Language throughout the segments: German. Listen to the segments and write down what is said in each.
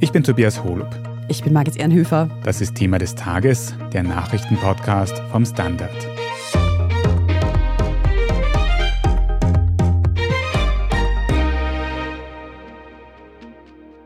Ich bin Tobias Holub. Ich bin Margit Ehrenhöfer. Das ist Thema des Tages, der Nachrichtenpodcast vom Standard.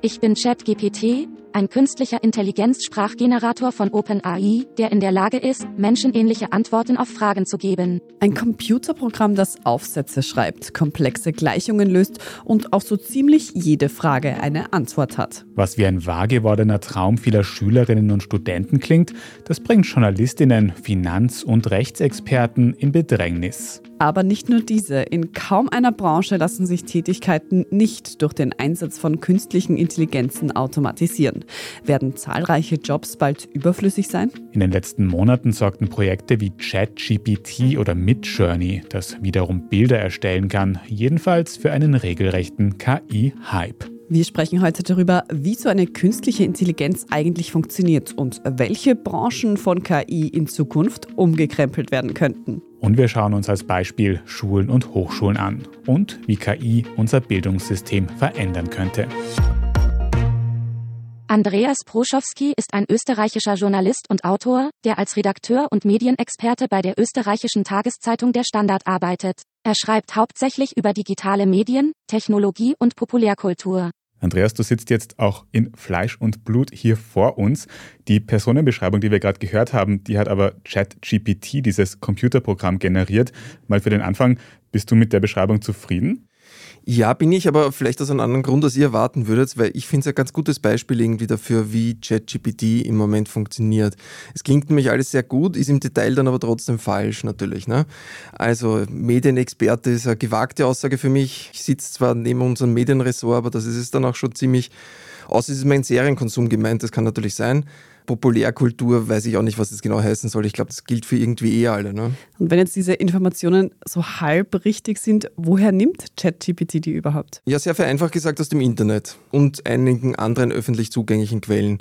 Ich bin ChatGPT, ein künstlicher Intelligenzsprachgenerator von OpenAI, der in der Lage ist, menschenähnliche Antworten auf Fragen zu geben. Ein Computerprogramm, das Aufsätze schreibt, komplexe Gleichungen löst und auf so ziemlich jede Frage eine Antwort hat. Was wie ein wahr gewordener Traum vieler Schülerinnen und Studenten klingt, das bringt Journalistinnen, Finanz- und Rechtsexperten in Bedrängnis. Aber nicht nur diese. In kaum einer Branche lassen sich Tätigkeiten nicht durch den Einsatz von künstlichen Intelligenzen automatisieren. Werden zahlreiche Jobs bald überflüssig sein? In den letzten Monaten sorgten Projekte wie ChatGPT oder Midjourney, das wiederum Bilder erstellen kann, jedenfalls für einen regelrechten KI-Hype. Wir sprechen heute darüber, wie so eine künstliche Intelligenz eigentlich funktioniert und welche Branchen von KI in Zukunft umgekrempelt werden könnten. Und wir schauen uns als Beispiel Schulen und Hochschulen an und wie KI unser Bildungssystem verändern könnte. Andreas Proschowski ist ein österreichischer Journalist und Autor, der als Redakteur und Medienexperte bei der österreichischen Tageszeitung Der Standard arbeitet. Er schreibt hauptsächlich über digitale Medien, Technologie und Populärkultur. Andreas, du sitzt jetzt auch in Fleisch und Blut hier vor uns. Die Personenbeschreibung, die wir gerade gehört haben, die hat aber ChatGPT, dieses Computerprogramm, generiert. Mal für den Anfang, bist du mit der Beschreibung zufrieden? Ja, bin ich, aber vielleicht aus einem anderen Grund, als ihr erwarten würdet, weil ich finde es ein ganz gutes Beispiel irgendwie dafür, wie ChatGPT im Moment funktioniert. Es klingt nämlich alles sehr gut, ist im Detail dann aber trotzdem falsch natürlich. Ne? Also Medienexperte ist eine gewagte Aussage für mich. Ich sitze zwar neben unserem Medienressort, aber das ist es dann auch schon ziemlich, außer es ist mein Serienkonsum gemeint, das kann natürlich sein. Populärkultur weiß ich auch nicht, was das genau heißen soll. Ich glaube, das gilt für irgendwie eh alle. Ne? Und wenn jetzt diese Informationen so halb richtig sind, woher nimmt ChatGPT die überhaupt? Ja, sehr vereinfacht gesagt aus dem Internet und einigen anderen öffentlich zugänglichen Quellen.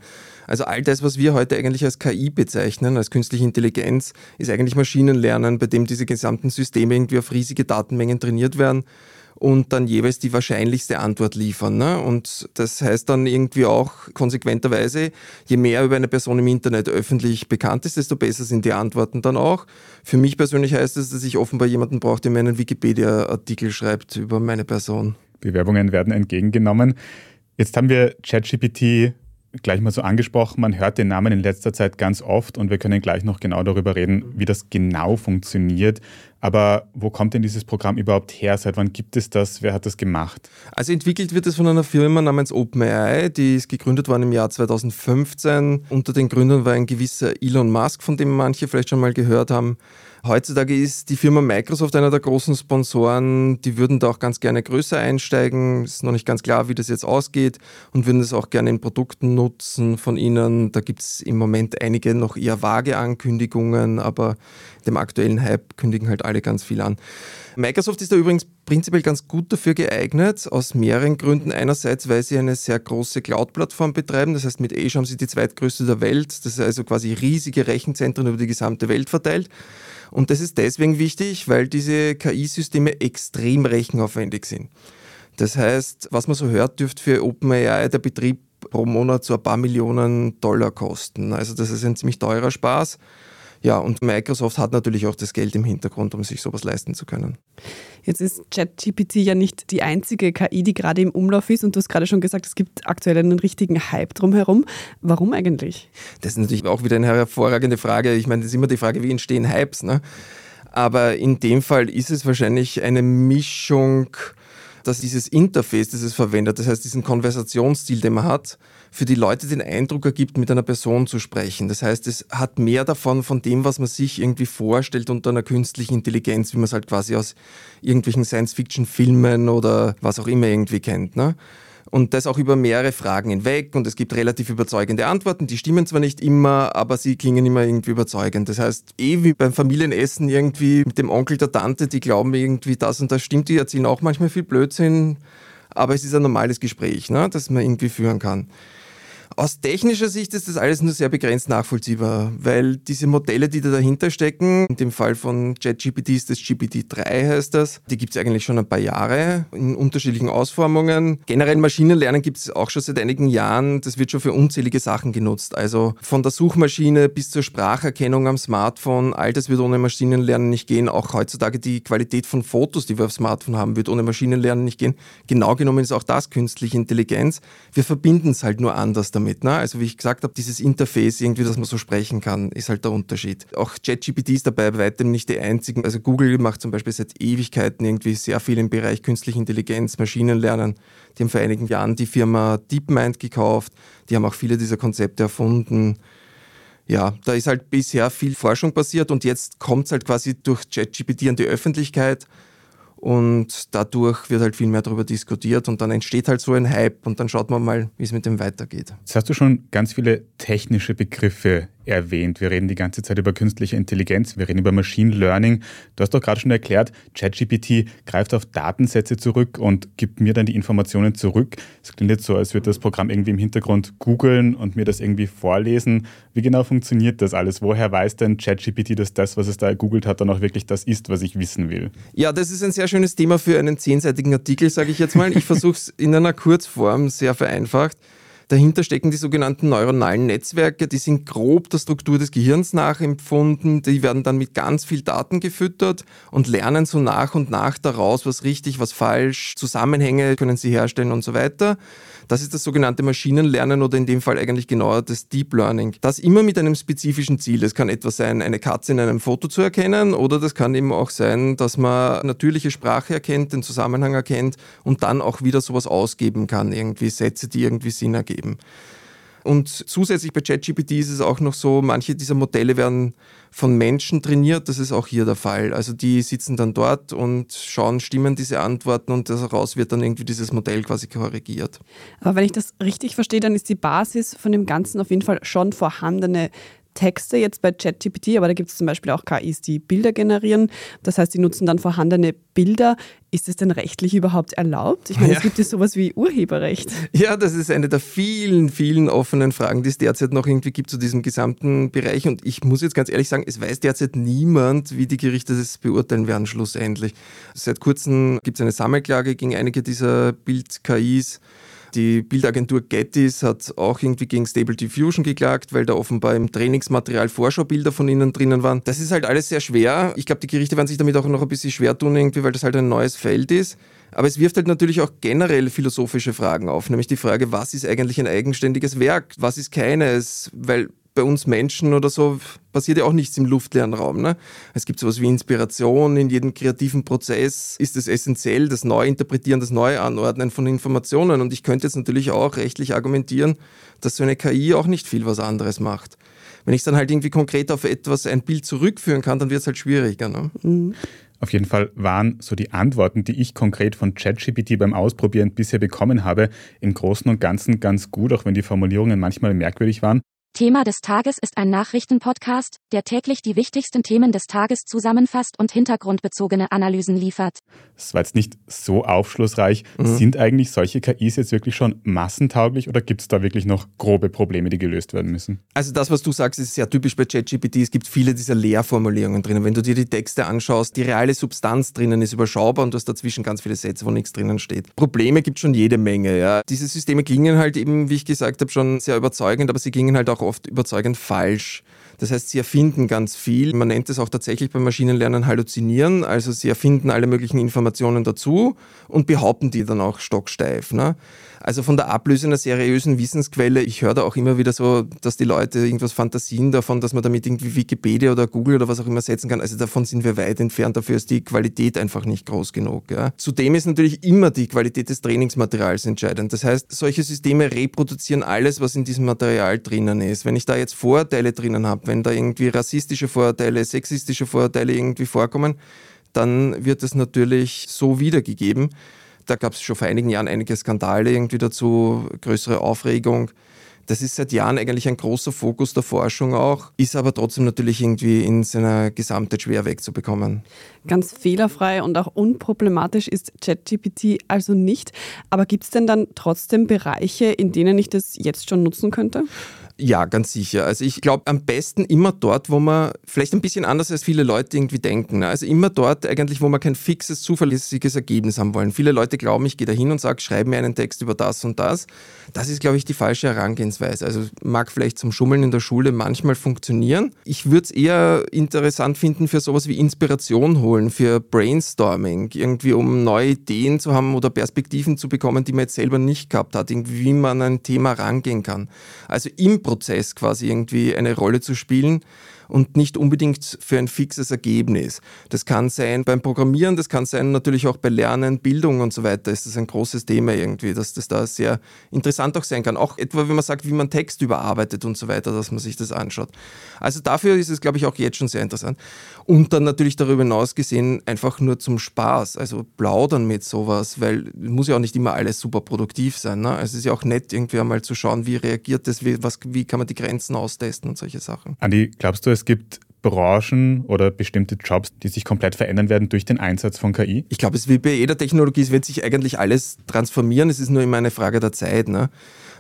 Also all das, was wir heute eigentlich als KI bezeichnen, als künstliche Intelligenz, ist eigentlich Maschinenlernen, bei dem diese gesamten Systeme irgendwie auf riesige Datenmengen trainiert werden und dann jeweils die wahrscheinlichste Antwort liefern. Ne? Und das heißt dann irgendwie auch konsequenterweise, je mehr über eine Person im Internet öffentlich bekannt ist, desto besser sind die Antworten dann auch. Für mich persönlich heißt es, dass ich offenbar jemanden brauche, der mir einen Wikipedia-Artikel schreibt über meine Person. Bewerbungen werden entgegengenommen. Jetzt haben wir ChatGPT gleich mal so angesprochen, man hört den Namen in letzter Zeit ganz oft und wir können gleich noch genau darüber reden, wie das genau funktioniert. Aber wo kommt denn dieses Programm überhaupt her? Seit wann gibt es das? Wer hat das gemacht? Also entwickelt wird es von einer Firma namens OpenAI, die ist gegründet worden im Jahr 2015. Unter den Gründern war ein gewisser Elon Musk, von dem manche vielleicht schon mal gehört haben. Heutzutage ist die Firma Microsoft einer der großen Sponsoren. Die würden da auch ganz gerne größer einsteigen. Ist noch nicht ganz klar, wie das jetzt ausgeht und würden das auch gerne in Produkten nutzen von ihnen. Da gibt es im Moment einige noch eher vage Ankündigungen, aber dem aktuellen Hype kündigen halt alle ganz viel an. Microsoft ist da übrigens prinzipiell ganz gut dafür geeignet, aus mehreren Gründen. Einerseits, weil sie eine sehr große Cloud-Plattform betreiben, das heißt mit Azure haben sie die zweitgrößte der Welt, das ist also quasi riesige Rechenzentren über die gesamte Welt verteilt. Und das ist deswegen wichtig, weil diese KI-Systeme extrem rechenaufwendig sind. Das heißt, was man so hört, dürfte für OpenAI der Betrieb pro Monat so ein paar Millionen Dollar kosten. Also das ist ein ziemlich teurer Spaß. Ja, und Microsoft hat natürlich auch das Geld im Hintergrund, um sich sowas leisten zu können. Jetzt ist ChatGPT ja nicht die einzige KI, die gerade im Umlauf ist. Und du hast gerade schon gesagt, es gibt aktuell einen richtigen Hype drumherum. Warum eigentlich? Das ist natürlich auch wieder eine hervorragende Frage. Ich meine, das ist immer die Frage, wie entstehen Hypes. Ne? Aber in dem Fall ist es wahrscheinlich eine Mischung dass dieses Interface, das es verwendet, das heißt diesen Konversationsstil, den man hat, für die Leute den Eindruck ergibt, mit einer Person zu sprechen. Das heißt, es hat mehr davon, von dem, was man sich irgendwie vorstellt unter einer künstlichen Intelligenz, wie man es halt quasi aus irgendwelchen Science-Fiction-Filmen oder was auch immer irgendwie kennt. Ne? Und das auch über mehrere Fragen hinweg. Und es gibt relativ überzeugende Antworten. Die stimmen zwar nicht immer, aber sie klingen immer irgendwie überzeugend. Das heißt, eh wie beim Familienessen irgendwie mit dem Onkel, der Tante, die glauben irgendwie das und das stimmt. Die erzählen auch manchmal viel Blödsinn. Aber es ist ein normales Gespräch, ne, das man irgendwie führen kann. Aus technischer Sicht ist das alles nur sehr begrenzt nachvollziehbar, weil diese Modelle, die da dahinter stecken, in dem Fall von ChatGPT ist das GPT-3 heißt das, die gibt es eigentlich schon ein paar Jahre in unterschiedlichen Ausformungen. Generell Maschinenlernen gibt es auch schon seit einigen Jahren, das wird schon für unzählige Sachen genutzt. Also von der Suchmaschine bis zur Spracherkennung am Smartphone, all das wird ohne Maschinenlernen nicht gehen. Auch heutzutage die Qualität von Fotos, die wir auf Smartphone haben, wird ohne Maschinenlernen nicht gehen. Genau genommen ist auch das künstliche Intelligenz. Wir verbinden es halt nur anders damit damit. Ne? Also wie ich gesagt habe, dieses Interface irgendwie, dass man so sprechen kann, ist halt der Unterschied. Auch ChatGPT ist dabei bei weitem nicht die einzigen. Also Google macht zum Beispiel seit Ewigkeiten irgendwie sehr viel im Bereich künstliche Intelligenz, Maschinenlernen. Die haben vor einigen Jahren die Firma DeepMind gekauft. Die haben auch viele dieser Konzepte erfunden ja, da ist halt bisher viel Forschung passiert und jetzt kommt es halt quasi durch ChatGPT an die Öffentlichkeit und dadurch wird halt viel mehr darüber diskutiert und dann entsteht halt so ein Hype und dann schaut man mal, wie es mit dem weitergeht. Jetzt hast du schon ganz viele technische Begriffe erwähnt. Wir reden die ganze Zeit über künstliche Intelligenz, wir reden über Machine Learning. Du hast doch gerade schon erklärt, ChatGPT greift auf Datensätze zurück und gibt mir dann die Informationen zurück. Es klingt jetzt so, als würde das Programm irgendwie im Hintergrund googeln und mir das irgendwie vorlesen. Wie genau funktioniert das alles? Woher weiß denn ChatGPT, dass das, was es da gegoogelt hat, dann auch wirklich das ist, was ich wissen will? Ja, das ist ein sehr schönes Thema für einen zehnseitigen Artikel, sage ich jetzt mal. Ich versuche es in einer Kurzform sehr vereinfacht. Dahinter stecken die sogenannten neuronalen Netzwerke, die sind grob der Struktur des Gehirns nachempfunden, die werden dann mit ganz viel Daten gefüttert und lernen so nach und nach daraus, was richtig, was falsch, Zusammenhänge können sie herstellen und so weiter. Das ist das sogenannte Maschinenlernen oder in dem Fall eigentlich genauer das Deep Learning. Das immer mit einem spezifischen Ziel. Das kann etwa sein, eine Katze in einem Foto zu erkennen oder das kann eben auch sein, dass man natürliche Sprache erkennt, den Zusammenhang erkennt und dann auch wieder sowas ausgeben kann, irgendwie Sätze, die irgendwie Sinn ergeben. Und zusätzlich bei ChatGPT ist es auch noch so, manche dieser Modelle werden von Menschen trainiert. Das ist auch hier der Fall. Also die sitzen dann dort und schauen, stimmen diese Antworten und daraus wird dann irgendwie dieses Modell quasi korrigiert. Aber wenn ich das richtig verstehe, dann ist die Basis von dem Ganzen auf jeden Fall schon vorhandene Texte jetzt bei ChatGPT, aber da gibt es zum Beispiel auch KIs, die Bilder generieren. Das heißt, die nutzen dann vorhandene Bilder. Ist es denn rechtlich überhaupt erlaubt? Ich meine, ja. es gibt ja sowas wie Urheberrecht. Ja, das ist eine der vielen, vielen offenen Fragen, die es derzeit noch irgendwie gibt zu diesem gesamten Bereich. Und ich muss jetzt ganz ehrlich sagen, es weiß derzeit niemand, wie die Gerichte das beurteilen werden, schlussendlich. Seit kurzem gibt es eine Sammelklage gegen einige dieser Bild-KIs. Die Bildagentur Gettys hat auch irgendwie gegen Stable Diffusion geklagt, weil da offenbar im Trainingsmaterial Vorschaubilder von ihnen drinnen waren. Das ist halt alles sehr schwer. Ich glaube, die Gerichte werden sich damit auch noch ein bisschen schwer tun, irgendwie, weil das halt ein neues Feld ist. Aber es wirft halt natürlich auch generell philosophische Fragen auf, nämlich die Frage, was ist eigentlich ein eigenständiges Werk, was ist keines, weil bei uns Menschen oder so passiert ja auch nichts im luftleeren Raum. Ne? Es gibt sowas wie Inspiration. In jedem kreativen Prozess ist es essentiell, das Neuinterpretieren, das Neuanordnen von Informationen. Und ich könnte jetzt natürlich auch rechtlich argumentieren, dass so eine KI auch nicht viel was anderes macht. Wenn ich dann halt irgendwie konkret auf etwas, ein Bild zurückführen kann, dann wird es halt schwieriger. Ne? Mhm. Auf jeden Fall waren so die Antworten, die ich konkret von ChatGPT beim Ausprobieren bisher bekommen habe, im Großen und Ganzen ganz gut, auch wenn die Formulierungen manchmal merkwürdig waren. Thema des Tages ist ein Nachrichtenpodcast, der täglich die wichtigsten Themen des Tages zusammenfasst und hintergrundbezogene Analysen liefert. Das war jetzt nicht so aufschlussreich. Mhm. Sind eigentlich solche KIs jetzt wirklich schon massentauglich oder gibt es da wirklich noch grobe Probleme, die gelöst werden müssen? Also das, was du sagst, ist sehr typisch bei ChatGPT. Es gibt viele dieser Leerformulierungen drinnen. Wenn du dir die Texte anschaust, die reale Substanz drinnen ist überschaubar und du hast dazwischen ganz viele Sätze, wo nichts drinnen steht. Probleme gibt es schon jede Menge. Ja. Diese Systeme klingen halt eben, wie ich gesagt habe, schon sehr überzeugend, aber sie klingen halt auch auch oft überzeugend falsch. Das heißt, sie erfinden ganz viel. Man nennt es auch tatsächlich beim Maschinenlernen Halluzinieren. Also sie erfinden alle möglichen Informationen dazu und behaupten die dann auch stocksteif. Ne? Also von der Ablöse einer seriösen Wissensquelle, ich höre da auch immer wieder so, dass die Leute irgendwas fantasien davon, dass man damit irgendwie Wikipedia oder Google oder was auch immer setzen kann. Also davon sind wir weit entfernt. Dafür ist die Qualität einfach nicht groß genug. Ja. Zudem ist natürlich immer die Qualität des Trainingsmaterials entscheidend. Das heißt, solche Systeme reproduzieren alles, was in diesem Material drinnen ist. Wenn ich da jetzt Vorurteile drinnen habe, wenn da irgendwie rassistische Vorurteile, sexistische Vorurteile irgendwie vorkommen, dann wird es natürlich so wiedergegeben. Da gab es schon vor einigen Jahren einige Skandale irgendwie dazu, größere Aufregung. Das ist seit Jahren eigentlich ein großer Fokus der Forschung auch, ist aber trotzdem natürlich irgendwie in seiner Gesamtheit schwer wegzubekommen. Ganz fehlerfrei und auch unproblematisch ist ChatGPT also nicht. Aber gibt es denn dann trotzdem Bereiche, in denen ich das jetzt schon nutzen könnte? Ja, ganz sicher. Also ich glaube am besten immer dort, wo man vielleicht ein bisschen anders als viele Leute irgendwie denken. Ne? Also immer dort eigentlich, wo man kein fixes, zuverlässiges Ergebnis haben wollen. Viele Leute glauben, ich gehe da hin und sage, schreib mir einen Text über das und das. Das ist, glaube ich, die falsche Herangehensweise. Also mag vielleicht zum Schummeln in der Schule manchmal funktionieren. Ich würde es eher interessant finden für sowas wie Inspiration holen, für Brainstorming, irgendwie um neue Ideen zu haben oder Perspektiven zu bekommen, die man jetzt selber nicht gehabt hat, irgendwie wie man an ein Thema rangehen kann. Also im Prozess quasi irgendwie eine Rolle zu spielen und nicht unbedingt für ein fixes Ergebnis. Das kann sein beim Programmieren, das kann sein natürlich auch bei Lernen, Bildung und so weiter. Ist das ein großes Thema irgendwie, dass das da sehr interessant auch sein kann. Auch etwa, wenn man sagt, wie man Text überarbeitet und so weiter, dass man sich das anschaut. Also dafür ist es, glaube ich, auch jetzt schon sehr interessant. Und dann natürlich darüber hinaus gesehen einfach nur zum Spaß, also plaudern mit sowas, weil muss ja auch nicht immer alles super produktiv sein. Ne? Also es ist ja auch nett, irgendwie einmal zu schauen, wie reagiert das, wie, was, wie kann man die Grenzen austesten und solche Sachen. Andi, glaubst du, es gibt Branchen oder bestimmte Jobs, die sich komplett verändern werden durch den Einsatz von KI? Ich glaube, es ist wie bei jeder Technologie, es wird sich eigentlich alles transformieren. Es ist nur immer eine Frage der Zeit. Ne?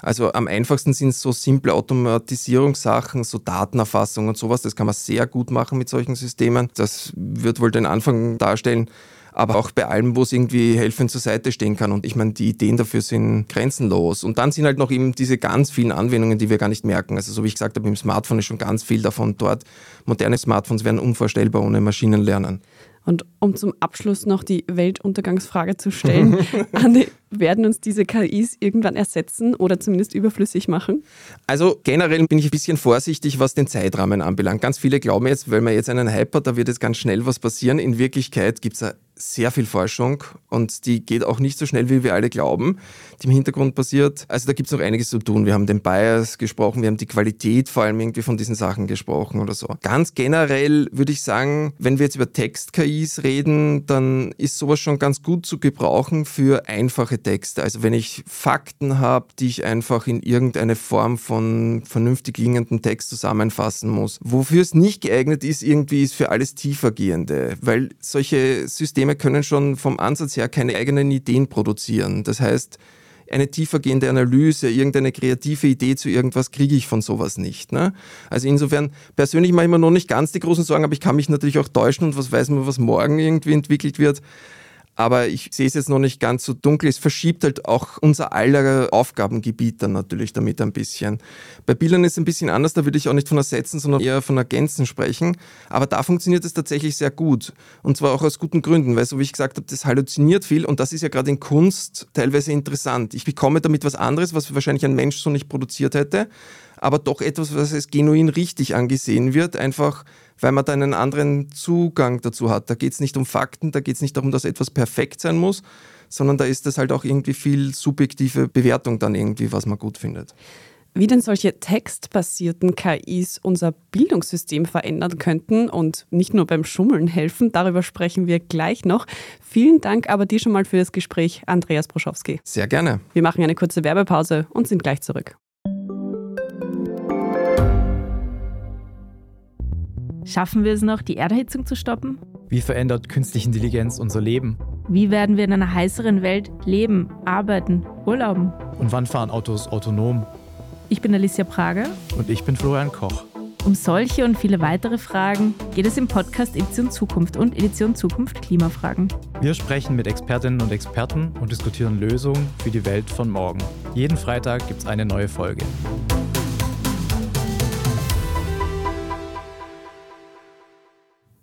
Also am einfachsten sind es so simple Automatisierungssachen, so Datenerfassung und sowas. Das kann man sehr gut machen mit solchen Systemen. Das wird wohl den Anfang darstellen aber auch bei allem, wo es irgendwie helfend zur Seite stehen kann. Und ich meine, die Ideen dafür sind grenzenlos. Und dann sind halt noch eben diese ganz vielen Anwendungen, die wir gar nicht merken. Also so wie ich gesagt habe, im Smartphone ist schon ganz viel davon dort. Moderne Smartphones wären unvorstellbar ohne Maschinenlernen. Und um zum Abschluss noch die Weltuntergangsfrage zu stellen, Andi, werden uns diese KIs irgendwann ersetzen oder zumindest überflüssig machen? Also generell bin ich ein bisschen vorsichtig, was den Zeitrahmen anbelangt. Ganz viele glauben jetzt, weil man jetzt einen Hype hat, da wird jetzt ganz schnell was passieren. In Wirklichkeit gibt es sehr viel Forschung und die geht auch nicht so schnell, wie wir alle glauben, die im Hintergrund passiert. Also da gibt es noch einiges zu tun. Wir haben den Bias gesprochen, wir haben die Qualität vor allem irgendwie von diesen Sachen gesprochen oder so. Ganz generell würde ich sagen, wenn wir jetzt über Text-KIs reden, dann ist sowas schon ganz gut zu gebrauchen für einfache Texte. Also wenn ich Fakten habe, die ich einfach in irgendeine Form von vernünftig klingenden Text zusammenfassen muss. Wofür es nicht geeignet ist, irgendwie ist für alles tiefergehende, weil solche Systeme können schon vom Ansatz her keine eigenen Ideen produzieren. Das heißt, eine tiefergehende Analyse, irgendeine kreative Idee zu irgendwas kriege ich von sowas nicht. Ne? Also insofern, persönlich mache ich mir noch nicht ganz die großen Sorgen, aber ich kann mich natürlich auch täuschen und was weiß man, was morgen irgendwie entwickelt wird aber ich sehe es jetzt noch nicht ganz so dunkel. Es verschiebt halt auch unser aller Aufgabengebiet dann natürlich damit ein bisschen. Bei Bildern ist es ein bisschen anders, da würde ich auch nicht von Ersetzen, sondern eher von Ergänzen sprechen. Aber da funktioniert es tatsächlich sehr gut. Und zwar auch aus guten Gründen, weil so wie ich gesagt habe, das halluziniert viel und das ist ja gerade in Kunst teilweise interessant. Ich bekomme damit was anderes, was wahrscheinlich ein Mensch so nicht produziert hätte, aber doch etwas, was als genuin richtig angesehen wird, einfach weil man da einen anderen Zugang dazu hat. Da geht es nicht um Fakten, da geht es nicht darum, dass etwas perfekt sein muss, sondern da ist das halt auch irgendwie viel subjektive Bewertung dann irgendwie, was man gut findet. Wie denn solche textbasierten KIs unser Bildungssystem verändern könnten und nicht nur beim Schummeln helfen, darüber sprechen wir gleich noch. Vielen Dank aber dir schon mal für das Gespräch, Andreas Broschowski. Sehr gerne. Wir machen eine kurze Werbepause und sind gleich zurück. Schaffen wir es noch, die Erderhitzung zu stoppen? Wie verändert künstliche Intelligenz unser Leben? Wie werden wir in einer heißeren Welt leben, arbeiten, urlauben? Und wann fahren Autos autonom? Ich bin Alicia Prager. Und ich bin Florian Koch. Um solche und viele weitere Fragen geht es im Podcast Edition Zukunft und Edition Zukunft Klimafragen. Wir sprechen mit Expertinnen und Experten und diskutieren Lösungen für die Welt von morgen. Jeden Freitag gibt es eine neue Folge.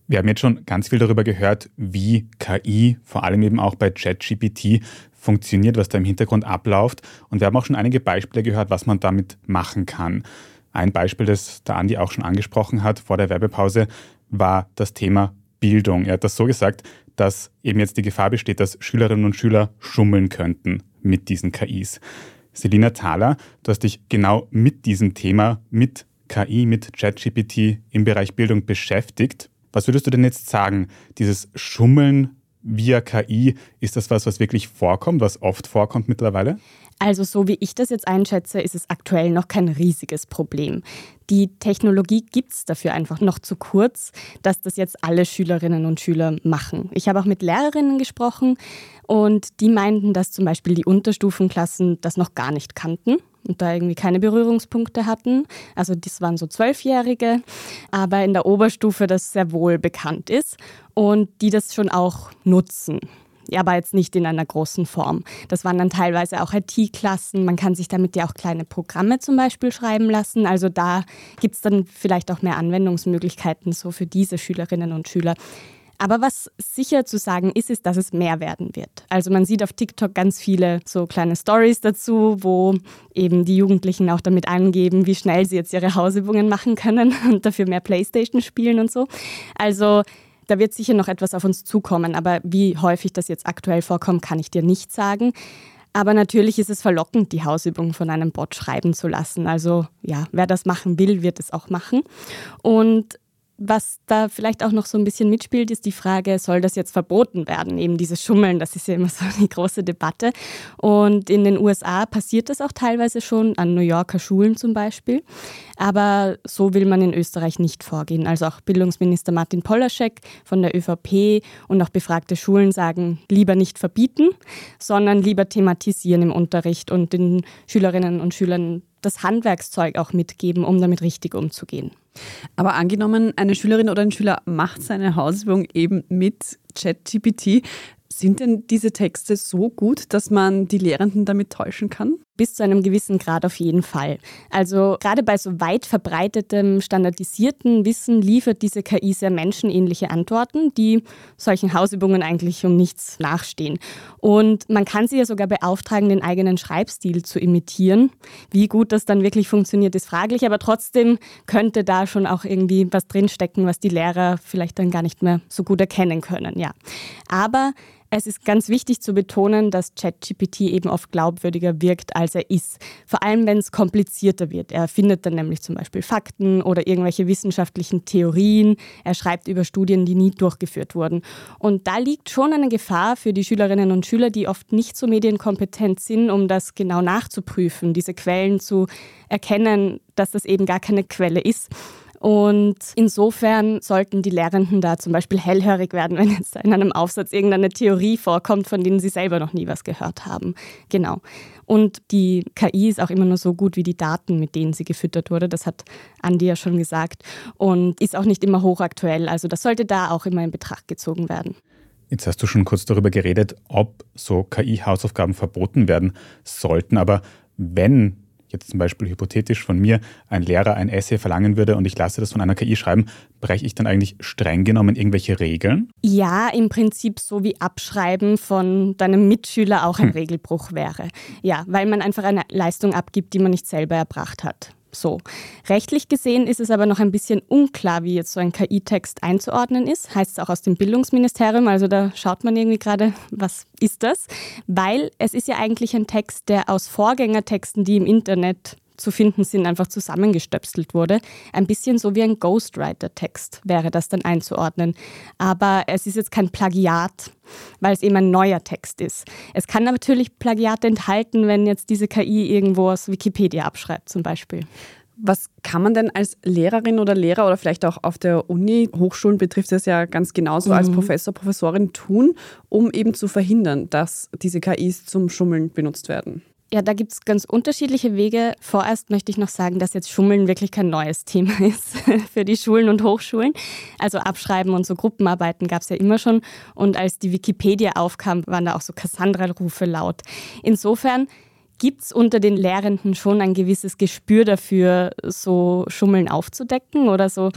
Wir haben jetzt schon ganz viel darüber gehört, wie KI, vor allem eben auch bei ChatGPT, funktioniert, was da im Hintergrund abläuft. Und wir haben auch schon einige Beispiele gehört, was man damit machen kann. Ein Beispiel, das der Andi auch schon angesprochen hat vor der Werbepause, war das Thema Bildung. Er hat das so gesagt, dass eben jetzt die Gefahr besteht, dass Schülerinnen und Schüler schummeln könnten mit diesen KIs. Selina Thaler, du hast dich genau mit diesem Thema, mit KI, mit ChatGPT im Bereich Bildung beschäftigt. Was würdest du denn jetzt sagen? Dieses Schummeln via KI, ist das was, was wirklich vorkommt, was oft vorkommt mittlerweile? Also so wie ich das jetzt einschätze, ist es aktuell noch kein riesiges Problem. Die Technologie gibt es dafür einfach noch zu kurz, dass das jetzt alle Schülerinnen und Schüler machen. Ich habe auch mit Lehrerinnen gesprochen und die meinten, dass zum Beispiel die Unterstufenklassen das noch gar nicht kannten und da irgendwie keine Berührungspunkte hatten. Also das waren so Zwölfjährige, aber in der Oberstufe das sehr wohl bekannt ist und die das schon auch nutzen ja, aber jetzt nicht in einer großen Form. Das waren dann teilweise auch IT-Klassen. Man kann sich damit ja auch kleine Programme zum Beispiel schreiben lassen. Also da gibt es dann vielleicht auch mehr Anwendungsmöglichkeiten so für diese Schülerinnen und Schüler. Aber was sicher zu sagen ist, ist, dass es mehr werden wird. Also man sieht auf TikTok ganz viele so kleine Stories dazu, wo eben die Jugendlichen auch damit angeben, wie schnell sie jetzt ihre Hausübungen machen können und dafür mehr Playstation spielen und so. Also da wird sicher noch etwas auf uns zukommen, aber wie häufig das jetzt aktuell vorkommt, kann ich dir nicht sagen. Aber natürlich ist es verlockend, die Hausübung von einem Bot schreiben zu lassen. Also ja, wer das machen will, wird es auch machen. Und was da vielleicht auch noch so ein bisschen mitspielt, ist die Frage, soll das jetzt verboten werden? Eben dieses Schummeln, das ist ja immer so eine große Debatte. Und in den USA passiert das auch teilweise schon, an New Yorker Schulen zum Beispiel. Aber so will man in Österreich nicht vorgehen. Also auch Bildungsminister Martin Polaschek von der ÖVP und auch befragte Schulen sagen, lieber nicht verbieten, sondern lieber thematisieren im Unterricht und den Schülerinnen und Schülern das Handwerkszeug auch mitgeben, um damit richtig umzugehen. Aber angenommen, eine Schülerin oder ein Schüler macht seine Hausübung eben mit ChatGPT, sind denn diese Texte so gut, dass man die Lehrenden damit täuschen kann? Bis zu einem gewissen Grad auf jeden Fall. Also gerade bei so weit verbreitetem, standardisierten Wissen liefert diese KI sehr menschenähnliche Antworten, die solchen Hausübungen eigentlich um nichts nachstehen. Und man kann sie ja sogar beauftragen, den eigenen Schreibstil zu imitieren. Wie gut das dann wirklich funktioniert, ist fraglich, aber trotzdem könnte da schon auch irgendwie was drinstecken, was die Lehrer vielleicht dann gar nicht mehr so gut erkennen können. Ja. Aber es ist ganz wichtig zu betonen, dass ChatGPT eben oft glaubwürdiger wirkt, als er ist. Vor allem, wenn es komplizierter wird. Er findet dann nämlich zum Beispiel Fakten oder irgendwelche wissenschaftlichen Theorien. Er schreibt über Studien, die nie durchgeführt wurden. Und da liegt schon eine Gefahr für die Schülerinnen und Schüler, die oft nicht so medienkompetent sind, um das genau nachzuprüfen, diese Quellen zu erkennen, dass das eben gar keine Quelle ist. Und insofern sollten die Lehrenden da zum Beispiel hellhörig werden, wenn jetzt in einem Aufsatz irgendeine Theorie vorkommt, von denen sie selber noch nie was gehört haben. Genau. Und die KI ist auch immer nur so gut wie die Daten, mit denen sie gefüttert wurde. Das hat Andi ja schon gesagt. Und ist auch nicht immer hochaktuell. Also das sollte da auch immer in Betracht gezogen werden. Jetzt hast du schon kurz darüber geredet, ob so KI-Hausaufgaben verboten werden sollten. Aber wenn jetzt zum Beispiel hypothetisch von mir ein Lehrer ein Essay verlangen würde und ich lasse das von einer KI schreiben, breche ich dann eigentlich streng genommen irgendwelche Regeln? Ja, im Prinzip so wie Abschreiben von deinem Mitschüler auch ein hm. Regelbruch wäre. Ja, weil man einfach eine Leistung abgibt, die man nicht selber erbracht hat. So. Rechtlich gesehen ist es aber noch ein bisschen unklar, wie jetzt so ein KI-Text einzuordnen ist. Heißt es auch aus dem Bildungsministerium. Also da schaut man irgendwie gerade, was ist das? Weil es ist ja eigentlich ein Text, der aus Vorgängertexten, die im Internet zu finden sind, einfach zusammengestöpselt wurde. Ein bisschen so wie ein Ghostwriter-Text wäre das dann einzuordnen. Aber es ist jetzt kein Plagiat, weil es eben ein neuer Text ist. Es kann natürlich Plagiat enthalten, wenn jetzt diese KI irgendwo aus Wikipedia abschreibt zum Beispiel. Was kann man denn als Lehrerin oder Lehrer oder vielleicht auch auf der Uni, Hochschulen betrifft es ja ganz genauso, mhm. als Professor, Professorin tun, um eben zu verhindern, dass diese KIs zum Schummeln benutzt werden? Ja, da gibt es ganz unterschiedliche Wege. Vorerst möchte ich noch sagen, dass jetzt Schummeln wirklich kein neues Thema ist für die Schulen und Hochschulen. Also Abschreiben und so Gruppenarbeiten gab es ja immer schon. Und als die Wikipedia aufkam, waren da auch so Cassandra-Rufe laut. Insofern Gibt es unter den Lehrenden schon ein gewisses Gespür dafür, so Schummeln aufzudecken oder so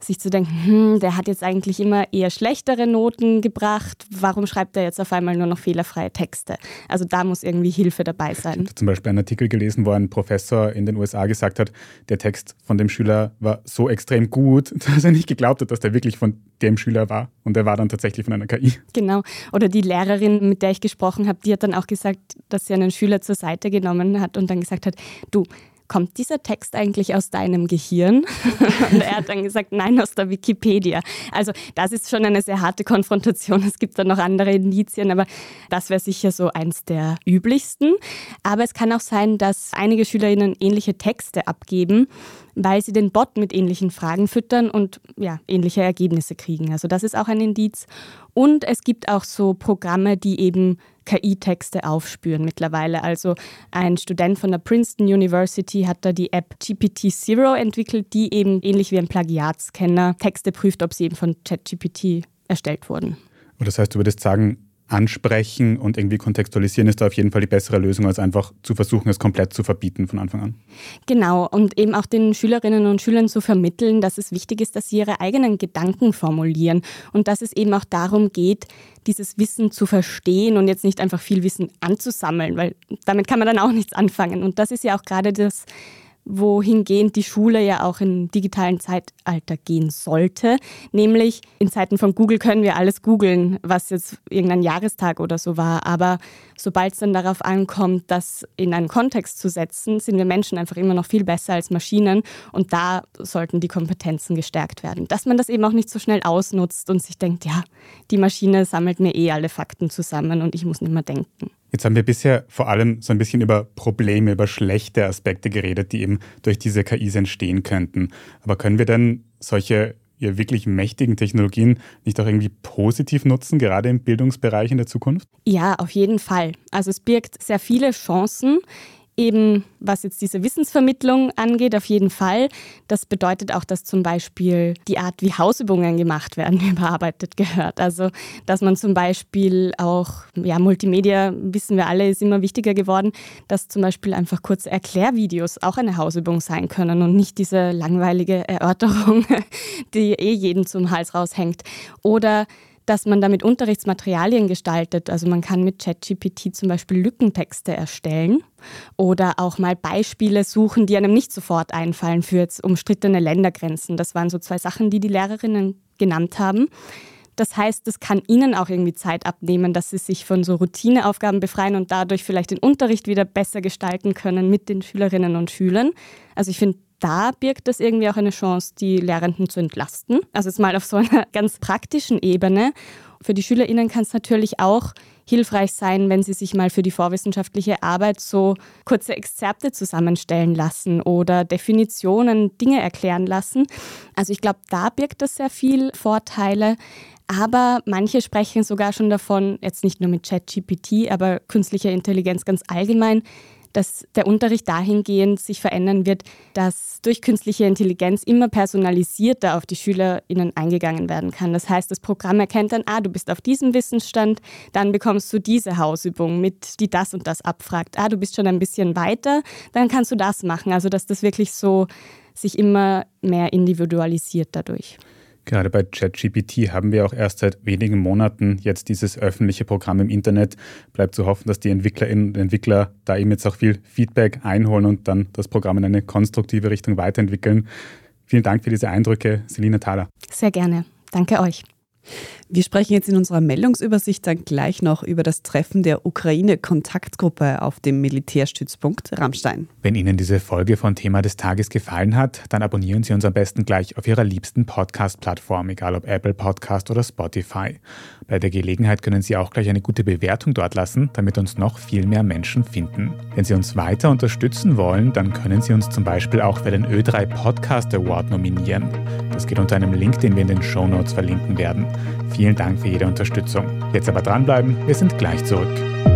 sich zu denken, hm, der hat jetzt eigentlich immer eher schlechtere Noten gebracht, warum schreibt er jetzt auf einmal nur noch fehlerfreie Texte? Also da muss irgendwie Hilfe dabei sein. Ich habe zum Beispiel einen Artikel gelesen, wo ein Professor in den USA gesagt hat, der Text von dem Schüler war so extrem gut, dass er nicht geglaubt hat, dass der wirklich von dem Schüler war. Und er war dann tatsächlich von einer KI. Genau. Oder die Lehrerin, mit der ich gesprochen habe, die hat dann auch gesagt, dass sie einen Schüler zur Seite genommen hat und dann gesagt hat, du, kommt dieser Text eigentlich aus deinem Gehirn? und er hat dann gesagt, nein, aus der Wikipedia. Also das ist schon eine sehr harte Konfrontation. Es gibt dann noch andere Indizien, aber das wäre sicher so eins der üblichsten. Aber es kann auch sein, dass einige Schülerinnen ähnliche Texte abgeben weil sie den Bot mit ähnlichen Fragen füttern und ja, ähnliche Ergebnisse kriegen. Also das ist auch ein Indiz. Und es gibt auch so Programme, die eben KI-Texte aufspüren mittlerweile. Also ein Student von der Princeton University hat da die App GPT Zero entwickelt, die eben ähnlich wie ein Plagiatscanner Texte prüft, ob sie eben von ChatGPT erstellt wurden. Und das heißt, du würdest sagen, ansprechen und irgendwie kontextualisieren ist da auf jeden Fall die bessere Lösung, als einfach zu versuchen, es komplett zu verbieten von Anfang an. Genau, und eben auch den Schülerinnen und Schülern zu vermitteln, dass es wichtig ist, dass sie ihre eigenen Gedanken formulieren und dass es eben auch darum geht, dieses Wissen zu verstehen und jetzt nicht einfach viel Wissen anzusammeln, weil damit kann man dann auch nichts anfangen. Und das ist ja auch gerade das wohingehend die Schule ja auch im digitalen Zeitalter gehen sollte. Nämlich in Zeiten von Google können wir alles googeln, was jetzt irgendein Jahrestag oder so war. Aber sobald es dann darauf ankommt, das in einen Kontext zu setzen, sind wir Menschen einfach immer noch viel besser als Maschinen. Und da sollten die Kompetenzen gestärkt werden. Dass man das eben auch nicht so schnell ausnutzt und sich denkt, ja, die Maschine sammelt mir eh alle Fakten zusammen und ich muss nicht mehr denken. Jetzt haben wir bisher vor allem so ein bisschen über Probleme, über schlechte Aspekte geredet, die eben durch diese KIs entstehen könnten. Aber können wir denn solche ja, wirklich mächtigen Technologien nicht auch irgendwie positiv nutzen, gerade im Bildungsbereich in der Zukunft? Ja, auf jeden Fall. Also es birgt sehr viele Chancen eben was jetzt diese Wissensvermittlung angeht, auf jeden Fall. Das bedeutet auch, dass zum Beispiel die Art, wie Hausübungen gemacht werden, überarbeitet gehört. Also, dass man zum Beispiel auch, ja, Multimedia, wissen wir alle, ist immer wichtiger geworden, dass zum Beispiel einfach kurze Erklärvideos auch eine Hausübung sein können und nicht diese langweilige Erörterung, die eh jeden zum Hals raushängt. Oder dass man damit Unterrichtsmaterialien gestaltet. Also man kann mit ChatGPT zum Beispiel Lückentexte erstellen oder auch mal Beispiele suchen, die einem nicht sofort einfallen für jetzt umstrittene Ländergrenzen. Das waren so zwei Sachen, die die Lehrerinnen genannt haben. Das heißt, es kann ihnen auch irgendwie Zeit abnehmen, dass sie sich von so Routineaufgaben befreien und dadurch vielleicht den Unterricht wieder besser gestalten können mit den Schülerinnen und Schülern. Also ich finde, da birgt das irgendwie auch eine Chance, die Lehrenden zu entlasten. Also jetzt mal auf so einer ganz praktischen Ebene. Für die SchülerInnen kann es natürlich auch hilfreich sein, wenn sie sich mal für die vorwissenschaftliche Arbeit so kurze Exzerpte zusammenstellen lassen oder Definitionen, Dinge erklären lassen. Also ich glaube, da birgt das sehr viel Vorteile. Aber manche sprechen sogar schon davon, jetzt nicht nur mit ChatGPT, aber künstlicher Intelligenz ganz allgemein, dass der Unterricht dahingehend sich verändern wird, dass durch künstliche Intelligenz immer personalisierter auf die SchülerInnen eingegangen werden kann. Das heißt, das Programm erkennt dann, ah, du bist auf diesem Wissensstand, dann bekommst du diese Hausübung mit, die das und das abfragt. Ah, du bist schon ein bisschen weiter, dann kannst du das machen. Also, dass das wirklich so sich immer mehr individualisiert dadurch. Gerade bei ChatGPT haben wir auch erst seit wenigen Monaten jetzt dieses öffentliche Programm im Internet. Bleibt zu hoffen, dass die Entwicklerinnen und Entwickler da eben jetzt auch viel Feedback einholen und dann das Programm in eine konstruktive Richtung weiterentwickeln. Vielen Dank für diese Eindrücke, Selina Thaler. Sehr gerne. Danke euch. Wir sprechen jetzt in unserer Meldungsübersicht dann gleich noch über das Treffen der Ukraine-Kontaktgruppe auf dem Militärstützpunkt Rammstein. Wenn Ihnen diese Folge von Thema des Tages gefallen hat, dann abonnieren Sie uns am besten gleich auf Ihrer liebsten Podcast-Plattform, egal ob Apple Podcast oder Spotify. Bei der Gelegenheit können Sie auch gleich eine gute Bewertung dort lassen, damit uns noch viel mehr Menschen finden. Wenn Sie uns weiter unterstützen wollen, dann können Sie uns zum Beispiel auch für den Ö3 Podcast Award nominieren. Das geht unter einem Link, den wir in den Show Notes verlinken werden. Vielen Dank für jede Unterstützung. Jetzt aber dranbleiben, wir sind gleich zurück.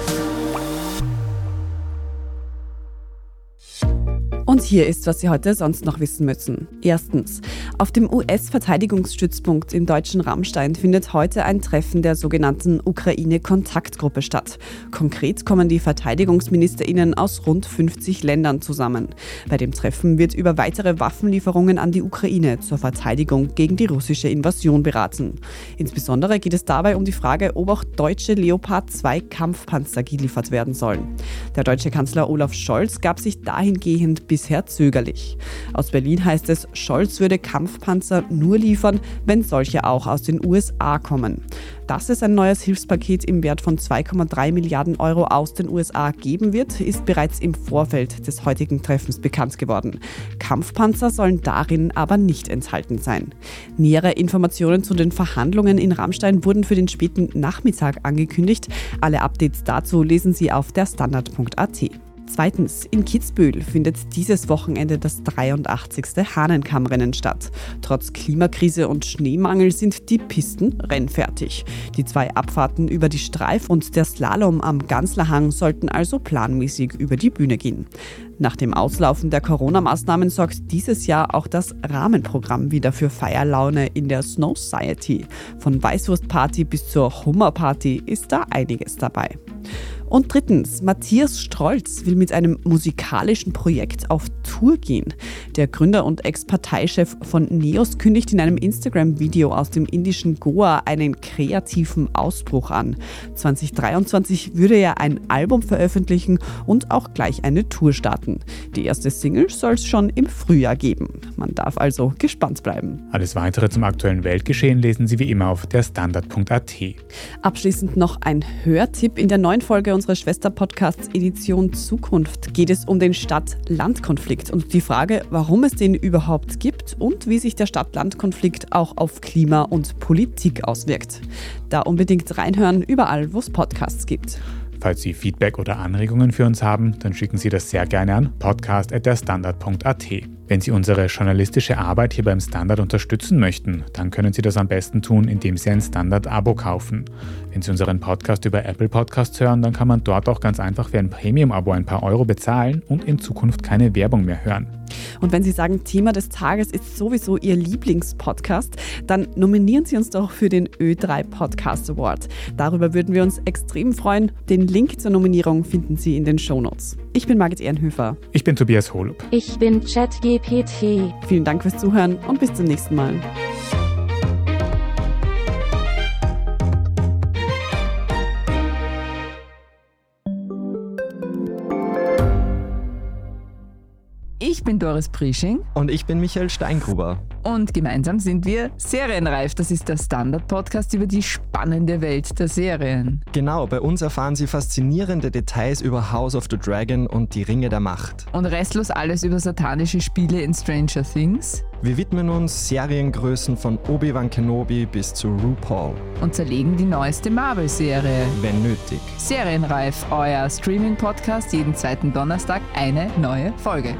Und hier ist, was Sie heute sonst noch wissen müssen. Erstens. Auf dem US-Verteidigungsstützpunkt im deutschen Rammstein findet heute ein Treffen der sogenannten Ukraine-Kontaktgruppe statt. Konkret kommen die VerteidigungsministerInnen aus rund 50 Ländern zusammen. Bei dem Treffen wird über weitere Waffenlieferungen an die Ukraine zur Verteidigung gegen die russische Invasion beraten. Insbesondere geht es dabei um die Frage, ob auch deutsche Leopard 2 Kampfpanzer geliefert werden sollen. Der deutsche Kanzler Olaf Scholz gab sich dahingehend bis bisher zögerlich. Aus Berlin heißt es, Scholz würde Kampfpanzer nur liefern, wenn solche auch aus den USA kommen. Dass es ein neues Hilfspaket im Wert von 2,3 Milliarden Euro aus den USA geben wird, ist bereits im Vorfeld des heutigen Treffens bekannt geworden. Kampfpanzer sollen darin aber nicht enthalten sein. Nähere Informationen zu den Verhandlungen in Rammstein wurden für den späten Nachmittag angekündigt. Alle Updates dazu lesen Sie auf der Standard.at. Zweitens, in Kitzbühel findet dieses Wochenende das 83. Hahnenkammrennen statt. Trotz Klimakrise und Schneemangel sind die Pisten rennfertig. Die zwei Abfahrten über die Streif und der Slalom am Ganzlerhang sollten also planmäßig über die Bühne gehen. Nach dem Auslaufen der Corona-Maßnahmen sorgt dieses Jahr auch das Rahmenprogramm wieder für Feierlaune in der Snow Society. Von Weißwurstparty bis zur Hummerparty ist da einiges dabei. Und drittens, Matthias Strolz will mit einem musikalischen Projekt auf Tour gehen. Der Gründer und Ex-Parteichef von Neos kündigt in einem Instagram-Video aus dem indischen Goa einen kreativen Ausbruch an. 2023 würde er ein Album veröffentlichen und auch gleich eine Tour starten. Die erste Single soll es schon im Frühjahr geben. Man darf also gespannt bleiben. Alles weitere zum aktuellen Weltgeschehen lesen Sie wie immer auf der Standard.at. Abschließend noch ein Hörtipp in der neuen Folge unserer Schwester-Podcasts Edition Zukunft geht es um den Stadt-Land-Konflikt und die Frage, warum es den überhaupt gibt und wie sich der Stadt-Land-Konflikt auch auf Klima und Politik auswirkt. Da unbedingt reinhören, überall, wo es Podcasts gibt. Falls Sie Feedback oder Anregungen für uns haben, dann schicken Sie das sehr gerne an podcast.derstandard.at. Wenn Sie unsere journalistische Arbeit hier beim Standard unterstützen möchten, dann können Sie das am besten tun, indem Sie ein Standard-Abo kaufen. Wenn Sie unseren Podcast über Apple Podcasts hören, dann kann man dort auch ganz einfach für ein Premium-Abo ein paar Euro bezahlen und in Zukunft keine Werbung mehr hören. Und wenn Sie sagen, Thema des Tages ist sowieso Ihr Lieblingspodcast, dann nominieren Sie uns doch für den Ö3 Podcast Award. Darüber würden wir uns extrem freuen. Den Link zur Nominierung finden Sie in den Shownotes. Ich bin Margit Ehrenhöfer. Ich bin Tobias Holub. Ich bin ChatGPT. Vielen Dank fürs Zuhören und bis zum nächsten Mal. Ich bin Doris Prisching. Und ich bin Michael Steingruber. Und gemeinsam sind wir Serienreif. Das ist der Standard-Podcast über die spannende Welt der Serien. Genau, bei uns erfahren Sie faszinierende Details über House of the Dragon und die Ringe der Macht. Und restlos alles über satanische Spiele in Stranger Things. Wir widmen uns Seriengrößen von Obi-Wan Kenobi bis zu RuPaul. Und zerlegen die neueste Marvel-Serie. Wenn nötig. Serienreif, euer Streaming-Podcast jeden zweiten Donnerstag eine neue Folge.